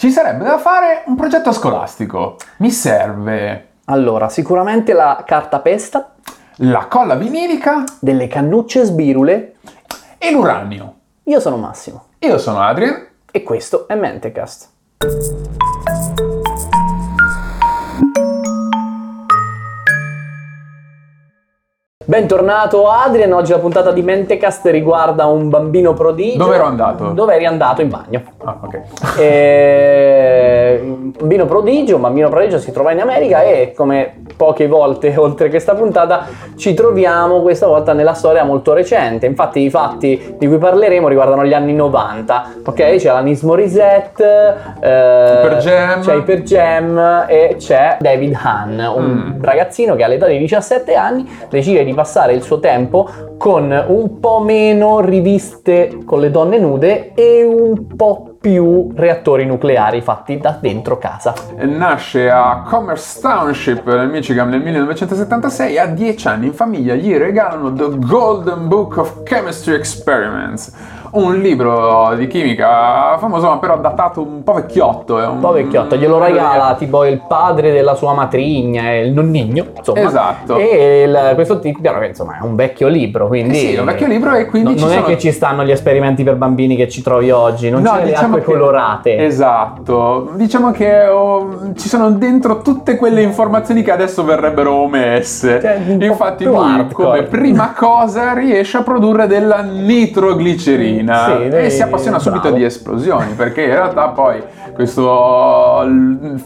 Ci sarebbe da fare un progetto scolastico. Mi serve Allora, sicuramente la cartapesta, la colla vinilica delle cannucce sbirule. e l'uranio. Io sono Massimo Io sono Adrian. e questo è Mentecast. Bentornato Adrian, oggi la puntata di Mentecast riguarda un bambino prodigio. Dove ero andato? Dove eri andato? In bagno. Ah, ok. E... Bambino prodigio, un bambino prodigio si trova in America e come poche volte oltre questa puntata ci troviamo questa volta nella storia molto recente. Infatti i fatti di cui parleremo riguardano gli anni 90, ok? C'è l'Anis Morissette, eh, Hyper Jam. c'è Hyper Jam e c'è David Hahn, un Mm. ragazzino che all'età di 17 anni decide di passare il suo tempo con un po' meno riviste con le donne nude e un po' più reattori nucleari fatti da dentro casa. Nasce a Commerce Township nel Michigan nel 1976, a 10 anni in famiglia gli regalano The Golden Book of Chemistry Experiments, un libro di chimica famoso ma però datato un po' vecchiotto. Un, Un po' vecchiotto, glielo regala tipo il padre della sua matrigna, il nonnigno, insomma. Esatto. E il- questo tipo, insomma, è un vecchio libro, Eh quindi... sì, è un vecchio libro e quindi No- ci non sono... è che ci stanno gli esperimenti per bambini che ci trovi oggi, non No, le diciamo acque che- colorate. Esatto, diciamo che oh, ci sono dentro tutte quelle informazioni che adesso verrebbero omesse. Cioè, Infatti lui hardcore. come prima cosa riesce a produrre della nitroglicerina Sì, e si appassiona subito bravo. di esplosioni perché in realtà poi questo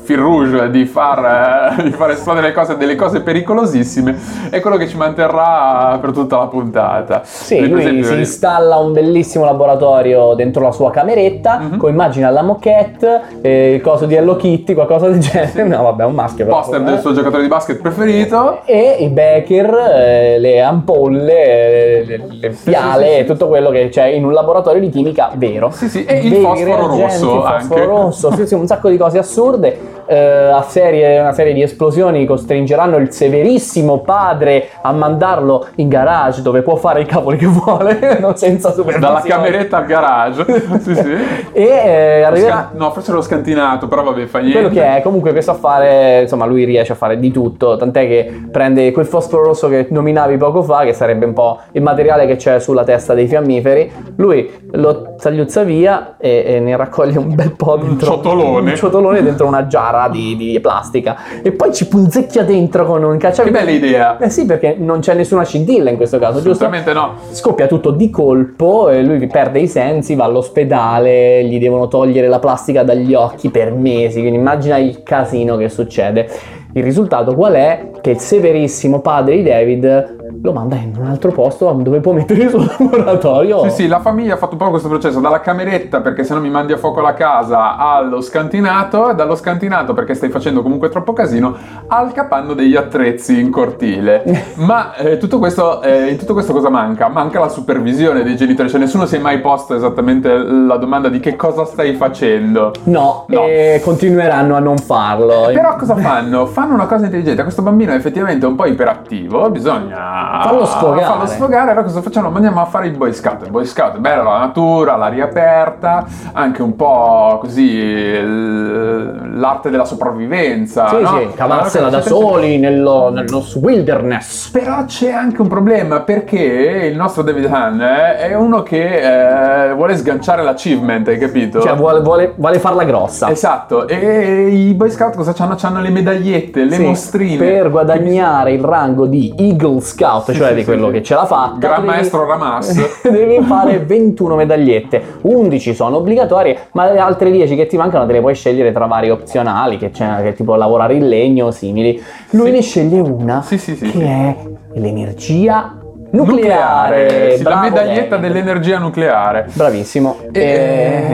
fil rouge di far, eh, di far esplodere le cose, delle cose pericolosissime è quello che ci manterrà per tutta la puntata. Sì, Per lui esempio, si installa un bellissimo laboratorio dentro la sua cameretta, Mhm. con immagina la moquette, eh, il coso di Hello Kitty, qualcosa del genere. No, vabbè, un maschio. però. poster del suo giocatore di basket preferito E i becker, eh, le ampolle, eh, le, le fiale sì, sì. e tutto quello che c'è in un laboratorio di chimica vero. Sì, sì, e il Veri fosforo reagenti, rosso il fosforo anche. rosso, sì, sì, un sacco di cose assurde. Eh, a serie, una serie di esplosioni costringeranno il severissimo padre a mandarlo in garage dove può fare i cavoli che vuole, non senza supervisione. Dalla cameretta al garage. sì, sì. E eh, arriverà. scan- no, forse l'ho scantinato, però vabbè, fa niente. Quello che è, comunque questo affare, insomma, lui riesce a fare di tutto, tant'è che prende quel fosforo rosso che nominavi poco fa, che sarebbe un po' il materiale che c'è sulla testa dei fiammiferi, lui lo tagliuzza via e, e ne raccoglie un bel po' dentro. ciotolone. Un ciotolone dentro una giara di, di plastica e poi ci punzecchia dentro con un Che cacciavite. bella idea. Eh sì, perché non c'è nessuna scintilla in questo caso, giusto? Assolutamente no. Scoppia tutto di colpo e lui perde i sensi, va all'ospedale, gli devono togliere la plastica dagli occhi per mesi, quindi immagina il casino che succede. Il risultato qual è? Che il severissimo padre di David lo manda in un altro posto dove può mettere il suo laboratorio. Sì, sì, la famiglia ha fatto un po' questo processo dalla cameretta perché se no mi mandi a fuoco la casa allo scantinato e dallo scantinato perché stai facendo comunque troppo casino al capanno degli attrezzi in cortile. Ma eh, tutto questo, eh, in tutto questo cosa manca? Manca la supervisione dei genitori, cioè nessuno si è mai posto esattamente la domanda di che cosa stai facendo. No, No. e continueranno a non farlo. Però cosa fanno? Fanno una cosa intelligente. Questo bambino è effettivamente un po' iperattivo. Bisogna Fallo sfogare. Farlo sfogare. Allora cosa facciamo? Mandiamo a fare il Boy Scout. Il Boy Scout è bella la natura, l'aria aperta, anche un po' così l'arte della sopravvivenza. Sì, no? sì, cavarsela da Allora, soli nello, nello wilderness. però c'è anche un problema perché il nostro David Hahn eh, è uno che eh, vuole sganciare l'achievement, hai capito? Cioè, vuole, vuole, vuole farla grossa. Esatto, e i Boy Scout cosa c'hanno? C'hanno le medagliette, le Sì, mostrine. Per guadagnare il rango di Eagle Scout, Sì, cioè sì, di quello sì. che ce l'ha fatta. Gran devi- maestro Ramas. devi fare 21 medagliette, 11 sono obbligatorie, ma le altre 10 che ti mancano te le puoi scegliere tra vari opzionali, che c'è che tipo lavorare in legno o simili. Lui ne sceglie una che è l'energia nucleare. sì, la medaglietta David. dell'energia nucleare. Bravissimo. E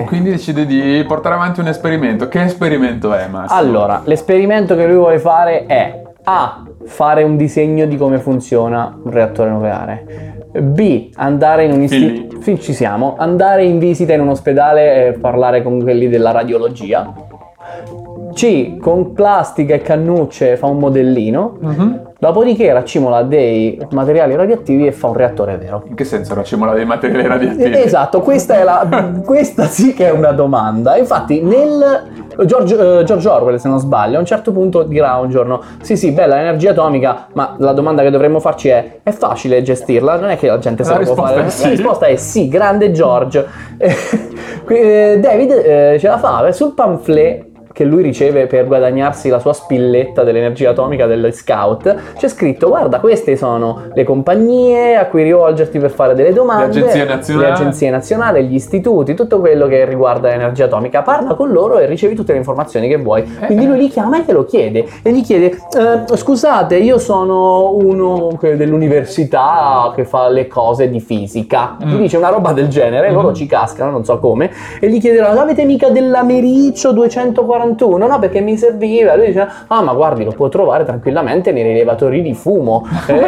Eh, quindi decide di portare avanti un esperimento. Che esperimento è, Massimo? Allora, l'esperimento che lui vuole fare è A. Fare un disegno di come funziona un reattore nucleare. B. Andare in un Fin istituto. Fin ci siamo. Andare in visita in un ospedale e parlare con quelli della radiologia. C. Con plastica e cannucce fa un modellino. Mhm. Dopodiché raccimola dei materiali radioattivi e fa un reattore vero. In che senso racimola dei materiali radioattivi? Esatto, questa, è la, questa sì che è una domanda. Infatti, nel George, uh, George, Orwell, se non sbaglio, a un certo punto dirà un giorno: Sì, sì, bella l'energia atomica, ma la domanda che dovremmo farci è: è facile gestirla? Non è che la gente se la, la può fare. Sì. La risposta è sì, grande George. Eh, David eh, ce la fa sul pamphlet che lui riceve per guadagnarsi la sua spilletta dell'energia atomica delle scout, c'è scritto guarda queste sono le compagnie a cui rivolgerti per fare delle domande, le agenzie nazionali, le agenzie nazionali gli istituti, tutto quello che riguarda l'energia atomica, parla con loro e ricevi tutte le informazioni che vuoi. Eh, Quindi lui li chiama e te lo chiede e gli chiede eh, scusate io sono uno dell'università che fa le cose di fisica, mm. gli dice una roba del genere, mm. loro ci cascano, non so come, e gli chiederanno avete mica dell'americcio 240 41, no perché mi serviva, lui dice ah ma guardi lo può trovare tranquillamente nei rilevatori di fumo. eh,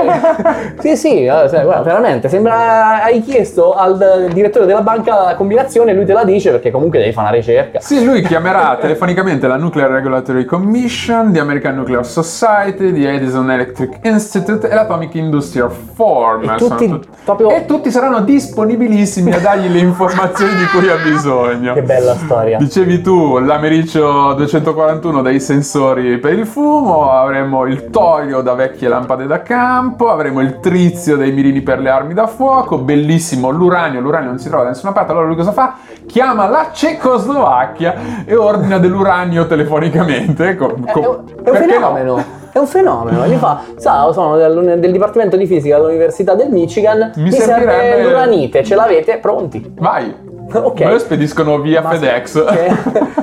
sì sì, eh, guarda, veramente, sembra hai chiesto al direttore della banca la combinazione e lui te la dice perché comunque devi fare una ricerca. Sì, lui chiamerà telefonicamente la Nuclear Regulatory Commission, the American Nuclear Society, the Edison Electric Institute e l'Atomic Industrial Forum. E tutti, tutti, proprio... e tutti saranno disponibilissimi a dargli le informazioni di cui ha bisogno. Che bella storia. Dicevi tu, l'americcio 241 dai sensori per il fumo, avremo il torio da vecchie lampade da campo, avremo il trizio dei mirini per le armi da fuoco, bellissimo l'uranio, l'uranio non si trova da nessuna parte, allora lui cosa fa? Chiama la Cecoslovacchia e ordina dell'uranio telefonicamente. Com- com- è, un, è un fenomeno. No? È un fenomeno, gli fa, sa, sono del, del, Dipartimento di Fisica dell'Università del Michigan, mi, mi serve l'uranite, ce l'avete? Pronti? Vai! Ok. Me lo spediscono via Ma FedEx. C'è,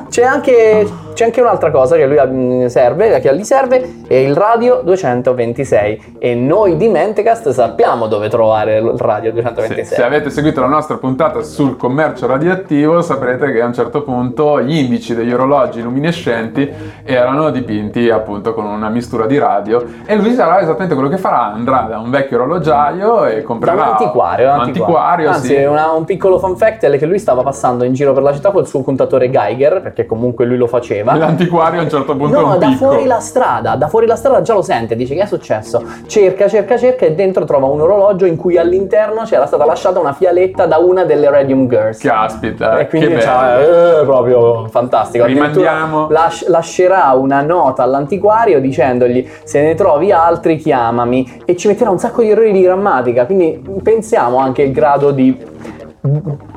c'è, anche, c'è, anche, un'altra cosa che a lui mm, serve, che a lui serve, è il radio 226. E noi di Mentecast sappiamo dove trovare il radio 226. Sì, se avete seguito la nostra puntata sul commercio radioattivo, saprete che a un certo punto gli indici degli orologi luminescenti erano dipinti appunto con una mistura di radio. E lui sarà esattamente quello che farà: andrà da un vecchio orologiaio e comprerà un antiquario. Un antiquario, Anzi, sì. una, un piccolo fun fact è che lui stava passando in giro per la città col suo contatore Geiger, perché comunque lui lo faceva. L'antiquario a un certo punto no, da picco. fuori la strada, da fuori la strada già lo sente, dice che è successo. Cerca, cerca, cerca e dentro trova un orologio in cui all'interno c'era stata lasciata una fialetta da una delle Radium Girls. Caspita, e quindi che cioè, eh, proprio fantastico. Rimandiamo. Las- lascerà una nota all'antiquario dicendogli se ne trovi altri chiamami e ci metterà un sacco di errori di grammatica, quindi pensiamo anche il grado di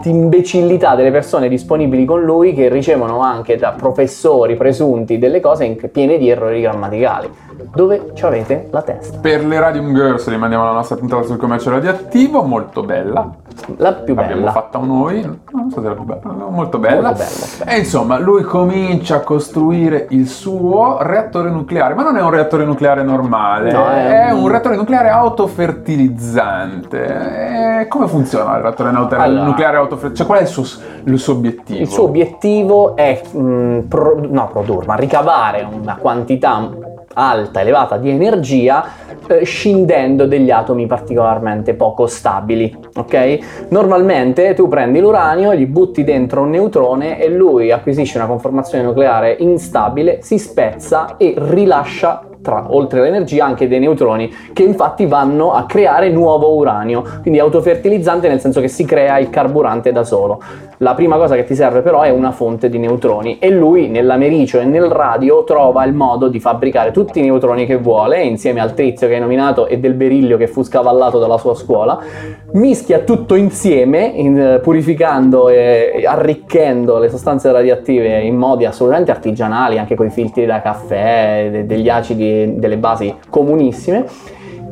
imbecillità delle persone disponibili con lui che ricevono anche da professori presunti delle cose piene di errori grammaticali. Dove ci avete la testa? Per le Radium Girls rimandiamo la nostra puntata sul commercio radioattivo, molto bella. La più bella. L'abbiamo fatta noi, non so se la più bella, molto bella. Molto bella. E insomma, lui comincia a costruire il suo reattore nucleare, ma non è un reattore nucleare normale, no, è, è un... un reattore nucleare autofertilizzante. E come funziona il reattore allora, nucleare autofertilizzante? Cioè, qual è il suo, il suo, obiettivo? Il suo obiettivo è mh, pro, no, produrre, ma ricavare una quantità alta, elevata di energia eh, scindendo degli atomi particolarmente poco stabili, ok? Normalmente tu prendi l'uranio, gli butti dentro un neutrone e lui acquisisce una conformazione nucleare instabile, si spezza e rilascia tra, oltre all'energia anche dei neutroni che infatti vanno a creare nuovo uranio, quindi autofertilizzante nel senso che si crea il carburante da solo. La prima cosa che ti serve però è una fonte di neutroni e lui nell'americio e nel radio trova il modo di fabbricare tutti i neutroni che vuole insieme al trizio che hai nominato e del berillio che fu scavallato dalla sua scuola, mischia tutto insieme in, purificando e arricchendo le sostanze radioattive in modi assolutamente artigianali, anche con i filtri da caffè, degli acidi, delle basi comunissime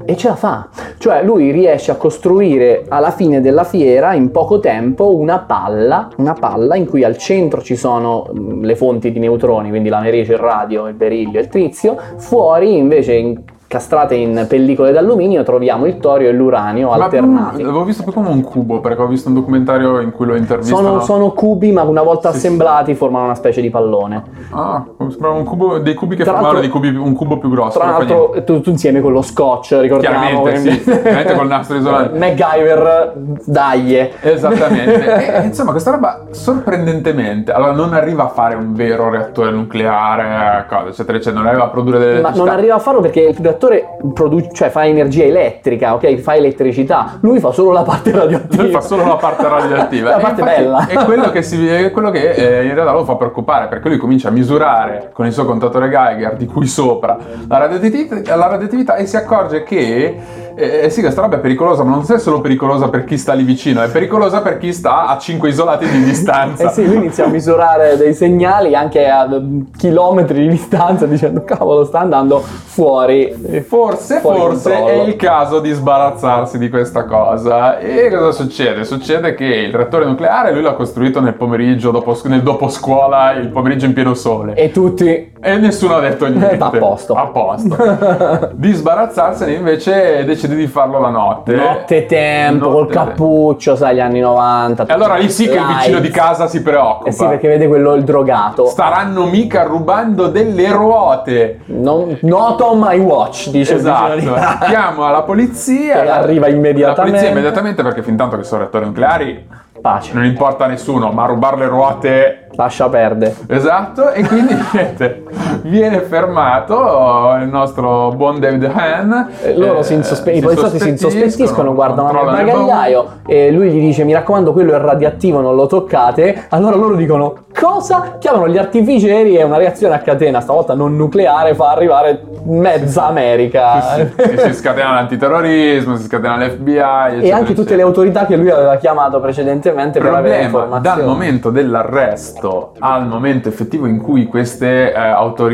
e ce la fa. Cioè lui riesce a costruire alla fine della fiera in poco tempo una palla, una palla in cui al centro ci sono mm, le fonti di neutroni, quindi l'americe, il radio, il berillio e il trizio, fuori invece in castrate in pellicole d'alluminio troviamo il torio e l'uranio ma alternati. L'avevo visto più come un cubo perché ho visto un documentario in cui lo intervistano. Sono, sono cubi ma una volta sì, assemblati sì. formano una specie di pallone. Ah. Sembrava un cubo, dei cubi che Tra formavano dei cubi, un cubo più grosso. Tra l'altro, tutto insieme con lo scotch, ricordiamo. Chiaramente, sì, chiaramente col nastro isolante. MacGyver, dai. Esattamente. e, insomma, questa roba sorprendentemente. Allora, non arriva a fare un vero reattore nucleare, cosa, eccetera, eccetera. Non arriva a produrre delle Ma non arriva a farlo perché il reattore produ- cioè fa energia elettrica, ok? Fa elettricità. Lui fa solo la parte radioattiva. Lui fa solo la parte radioattiva. La parte infatti bella. È quello che, si, è quello che eh, in realtà lo fa preoccupare perché lui comincia a misurare con il suo contatore Geiger, di cui sopra, la radioattività, la radioattività e si accorge che. Eh, sì, questa roba è pericolosa, ma non è solo pericolosa per chi sta lì vicino, è pericolosa per chi sta a 5 isolati di distanza. Eh sì, lui inizia a misurare dei segnali anche a mm, chilometri di distanza dicendo cavolo sta andando fuori. Forse, Fuori forse controllo. è il caso di sbarazzarsi di questa cosa. E cosa succede? Succede che il reattore nucleare lui l'ha costruito nel pomeriggio, dopo, nel dopo scuola, il pomeriggio in pieno sole. E tutti E nessuno ha detto niente. A posto. A posto. di sbarazzarsene invece decide di farlo la notte. notte tempo, col Notte cappuccio, sai, gli anni 90. E allora lì sì che il vicino di casa si preoccupa. Eh sì, perché vede quello il drogato. Staranno mica rubando delle ruote. Non, not on my watch, dice il vicino di Esatto, casa. chiamo la polizia. Che arriva immediatamente. La polizia immediatamente perché fin tanto che sono reattori nucleari Pace, non importa a nessuno, ma rubare le ruote lascia perdere. Esatto, e quindi niente, viene fermato il nostro buon David Han. Eh, Loro si insospe- I poliziotti si insospettiscono, guardano nel il bagagliaio e lui gli dice mi raccomando quello è radioattivo, non lo toccate. Allora loro dicono cosa? Chiamano gli artificieri e una reazione a catena, stavolta non nucleare, fa arrivare mezza America. Sì, sì, si scatena l'antiterrorismo, si scatena l'FBI. E eccetera, anche tutte le eccetera. autorità che lui aveva chiamato precedentemente per avere problema informazioni. dal momento dell'arresto al momento effettivo in cui queste eh, autorità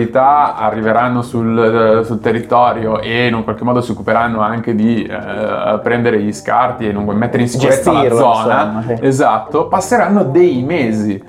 arriveranno sul, eh, sul territorio e in un qualche modo si occuperanno anche di eh, prendere gli scarti e non mettere in sicurezza Gestirlo, la zona, insomma, sì. esatto, passeranno dei mesi.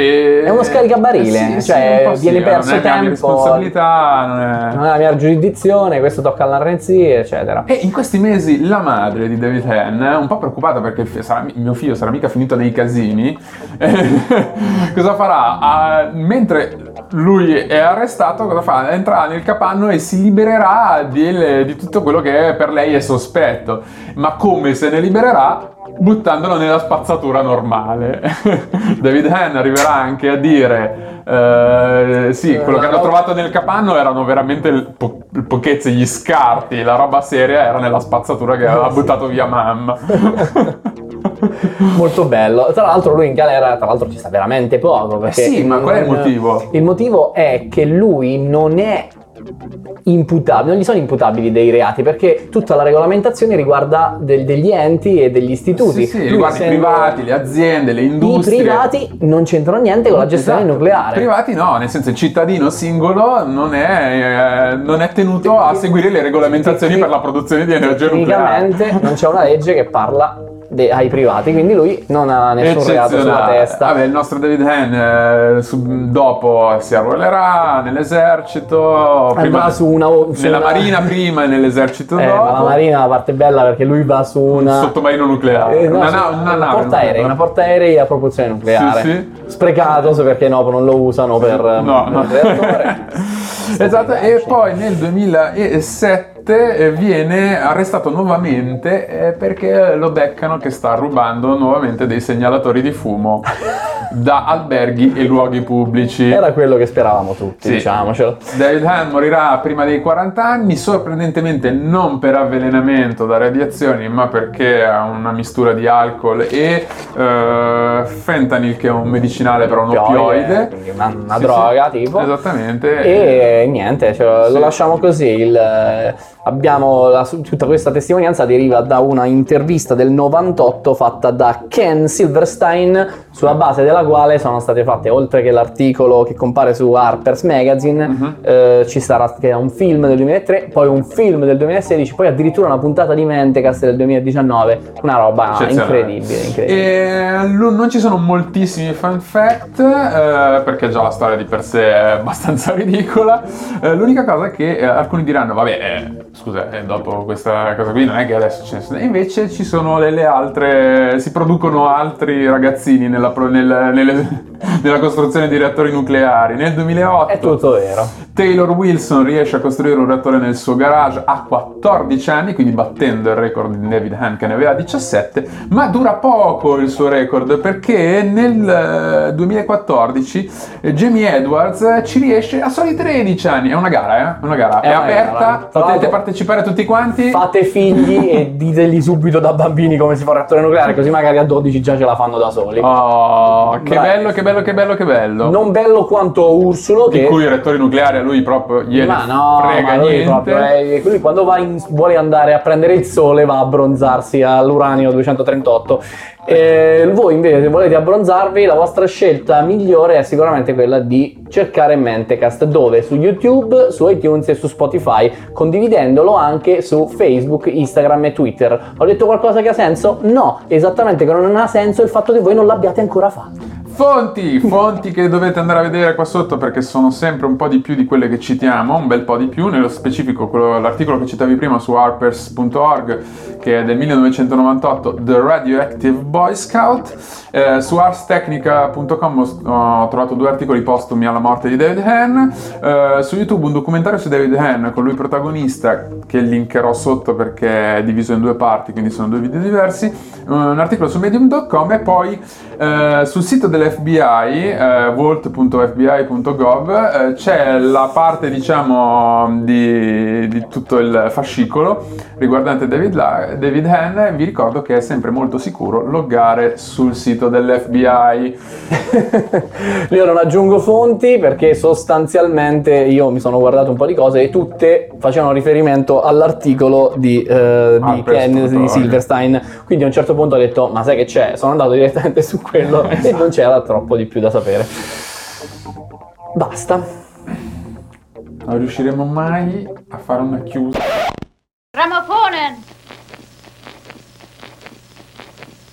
E- È uno scaricabarile, Eh sì, cioè, sì, viene perso non è mia tempo. responsabilità, non è... Non è la mia giurisdizione, questo tocca all'arrenzia, eccetera. E in questi mesi la madre di David Han, un po' preoccupata perché sarà- mio figlio sarà mica finito nei casini, cosa farà? Ah, mentre lui è arrestato, cosa fa? Entrerà nel capanno e si libererà di, di tutto quello che per lei è sospetto. Ma come se ne libererà? Buttandolo nella spazzatura normale. David Han arriverà anche a dire: eh, Sì, quello che hanno trovato nel capanno erano veramente po- pochezze, gli scarti, la roba seria era nella spazzatura che aveva buttato via mamma. Molto bello. Tra l'altro lui in galera, tra l'altro ci sta veramente poco. Eh sì, ma qual è il motivo? Il motivo è che lui non è imputabile, non gli sono imputabili dei reati perché tutta la regolamentazione riguarda del- degli enti e degli istituti. Sì, sì, riguarda i privati, le aziende, le I industrie. privati non c'entrano niente con la gestione Esatto. nucleare. Privati no, nel senso il cittadino singolo non è, eh, non è tenuto a seguire le regolamentazioni per la produzione di energia nucleare. Tecnicamente non c'è una legge che parla de- ai privati, quindi lui non ha nessun reato sulla testa. Vabbè, il nostro David Han eh, su- dopo si arruolerà nell'esercito, Andrà su una, su nella una- marina prima e nell'esercito Eh, dopo. ma la marina è la parte bella perché lui va su un una sottomarino nucleare. Eh, no, una, na- una nave portaerei, una portaerei a propulsione nucleare. Sì, sì. Sprecato se perché no, non lo usano per No, no. il reattore. esatto, e poi nel 2007 eh, viene arrestato nuovamente eh, perché lo beccano che sta rubando nuovamente dei segnalatori di fumo da alberghi e luoghi pubblici. Era quello che speravamo tutti, Sì. diciamocelo. David Han morirà prima dei 40 anni, sorprendentemente non per avvelenamento da radiazioni, ma perché ha una mistura di alcol e eh, fentanyl, che è un medicinale per un opioide. una, una Sì, droga sì, tipo. Esattamente. E niente, cioè, lo lasciamo così. il- la- tutta questa testimonianza deriva da una intervista del 98 fatta da Ken Silverstein, sulla base della quale sono state fatte, oltre che l'articolo che compare su Harper's Magazine, Mhm. eh, ci sarà che è un film del 2003, poi un film del 2016, poi addirittura una puntata di Mentecast del 2019. Una roba incredibile, incredibile. E lu- non ci sono moltissimi fan fact eh, perché già la storia di per sé è abbastanza ridicola. Eh, l'unica cosa è che eh, alcuni diranno, vabbè, eh, Scusa, eh, dopo questa cosa qui non è che adesso ce ne sono. Invece ci sono delle altre. si producono altri ragazzini nella, pro- nel- nelle- nella costruzione di reattori nucleari. Nel 2008 È tutto vero. Taylor Wilson riesce a costruire un reattore nel suo garage a 14 anni, quindi battendo il record di David Hahn che ne aveva 17, ma dura poco il suo record perché nel eh, 2014 eh, Jamie Edwards eh, ci riesce a soli 13 anni. È una gara, eh? È una gara. È È, aperta, potete l'altro- partecipare tutti quanti. Fate figli e ditegli subito da bambini come si fa un reattore nucleare, così magari a 12 già ce la fanno da soli. Oh, che Bravi. bello, che bello, che bello, che bello. Non bello quanto Ursulo, di che cui i reattori nucleari a lui proprio gliene ma no, frega ma lui niente. proprio è- lui quando va in- vuole andare a prendere il sole va a abbronzarsi all'uranio 238. E voi invece se volete abbronzarvi la vostra scelta migliore è sicuramente quella di cercare Mentecast dove su YouTube, su iTunes e su Spotify condividendolo anche su Facebook, Instagram e Twitter. Ho detto qualcosa che ha senso? No, esattamente che non ha senso il fatto che voi non l'abbiate ancora fatto. Fonti, fonti che dovete andare a vedere qua sotto perché sono sempre un po' di più di quelle che citiamo, un bel po' di più, nello specifico quello- l'articolo che citavi prima su harpers.org che è del 1998, The Radioactive Boy Scout, Eh, su arstechnica.com ho, ho trovato due articoli postumi alla morte di David Hahn, Eh, su YouTube un documentario su David Hahn con lui protagonista che linkerò sotto perché è diviso in due parti, quindi sono due video diversi, un articolo su medium.com e poi eh, sul sito dell'FBI, eh, vault.fbi.gov, eh, c'è la parte diciamo di, di tutto il fascicolo riguardante David, La- David Hahn. Vi ricordo che è sempre molto sicuro loggare sul sito dell'FBI. Io non aggiungo fonti perché sostanzialmente io mi sono guardato un po' di cose e tutte facevano riferimento all'articolo di, eh, di, Harper's Ken, di. Silverstein. Quindi a un certo punto ho detto: Ma sai che c'è? Sono andato direttamente su quello e non c'era troppo di più da sapere. Basta. Non riusciremo mai a fare una chiusa. Grammofonen!